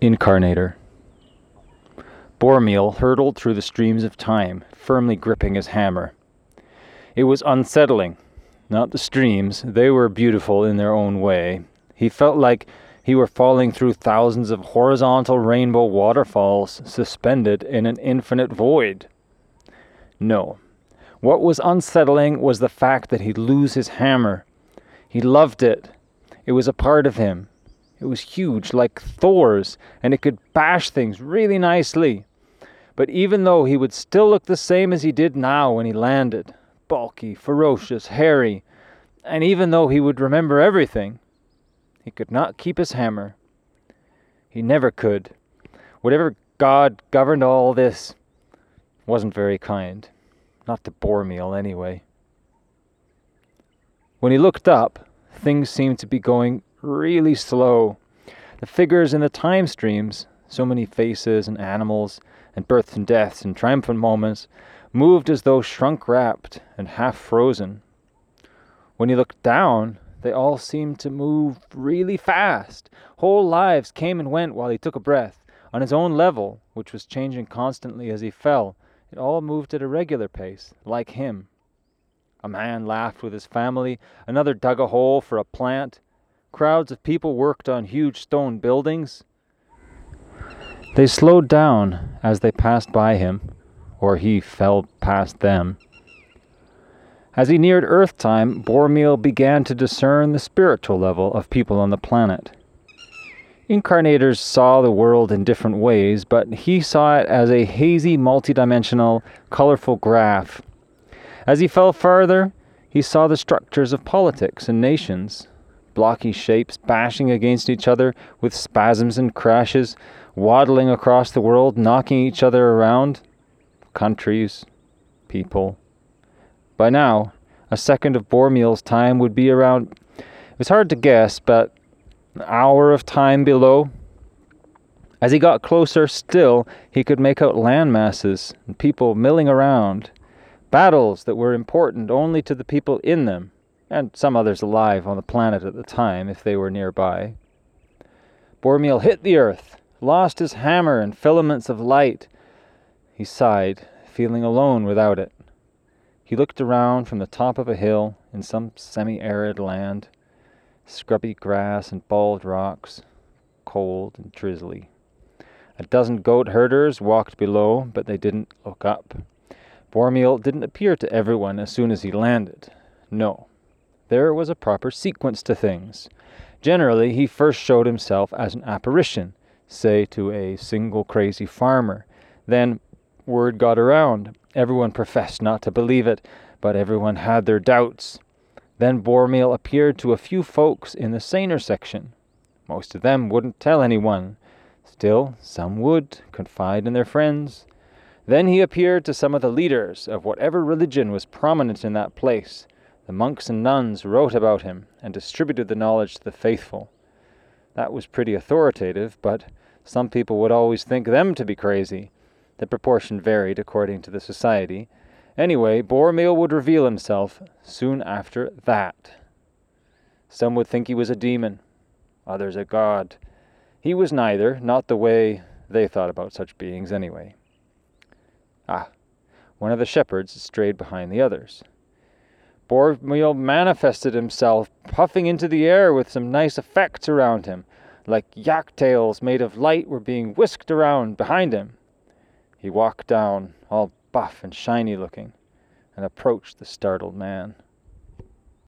Incarnator. Bormeal hurtled through the streams of time, firmly gripping his hammer. It was unsettling. Not the streams, they were beautiful in their own way. He felt like he were falling through thousands of horizontal rainbow waterfalls suspended in an infinite void. No. What was unsettling was the fact that he'd lose his hammer. He loved it. It was a part of him. It was huge, like Thor's, and it could bash things really nicely. But even though he would still look the same as he did now when he landed bulky, ferocious, hairy and even though he would remember everything, he could not keep his hammer. He never could. Whatever God governed all this wasn't very kind. Not to Bormeal, anyway. When he looked up, things seemed to be going really slow. The figures in the time streams, so many faces and animals, and births and deaths and triumphant moments, moved as though shrunk wrapped and half frozen. When he looked down, they all seemed to move really fast. Whole lives came and went while he took a breath. On his own level, which was changing constantly as he fell, it all moved at a regular pace, like him. A man laughed with his family, another dug a hole for a plant, Crowds of people worked on huge stone buildings. They slowed down as they passed by him, or he fell past them. As he neared Earth time, Bormeal began to discern the spiritual level of people on the planet. Incarnators saw the world in different ways, but he saw it as a hazy, multidimensional, colorful graph. As he fell farther, he saw the structures of politics and nations, blocky shapes bashing against each other with spasms and crashes, waddling across the world, knocking each other around. Countries, people. By now, a second of Bormeal's time would be around. It was hard to guess, but an hour of time below. As he got closer still, he could make out land masses and people milling around, battles that were important only to the people in them and some others alive on the planet at the time if they were nearby. Bormeal hit the earth, lost his hammer and filaments of light. He sighed, feeling alone without it. He looked around from the top of a hill in some semi arid land, scrubby grass and bald rocks, cold and drizzly. A dozen goat herders walked below, but they didn't look up. Bormeal didn't appear to everyone as soon as he landed. No, there was a proper sequence to things. Generally, he first showed himself as an apparition, say to a single crazy farmer. Then word got around. Everyone professed not to believe it, but everyone had their doubts. Then Bormeal appeared to a few folks in the saner section. Most of them wouldn't tell anyone. Still, some would confide in their friends. Then he appeared to some of the leaders of whatever religion was prominent in that place. The monks and nuns wrote about him and distributed the knowledge to the faithful. That was pretty authoritative, but some people would always think them to be crazy. The proportion varied according to the society. Anyway, Bormeal would reveal himself soon after that. Some would think he was a demon, others a god. He was neither, not the way they thought about such beings anyway. Ah, one of the shepherds strayed behind the others. Bormeal manifested himself, puffing into the air with some nice effects around him, like yak tails made of light were being whisked around behind him. He walked down, all buff and shiny looking, and approached the startled man.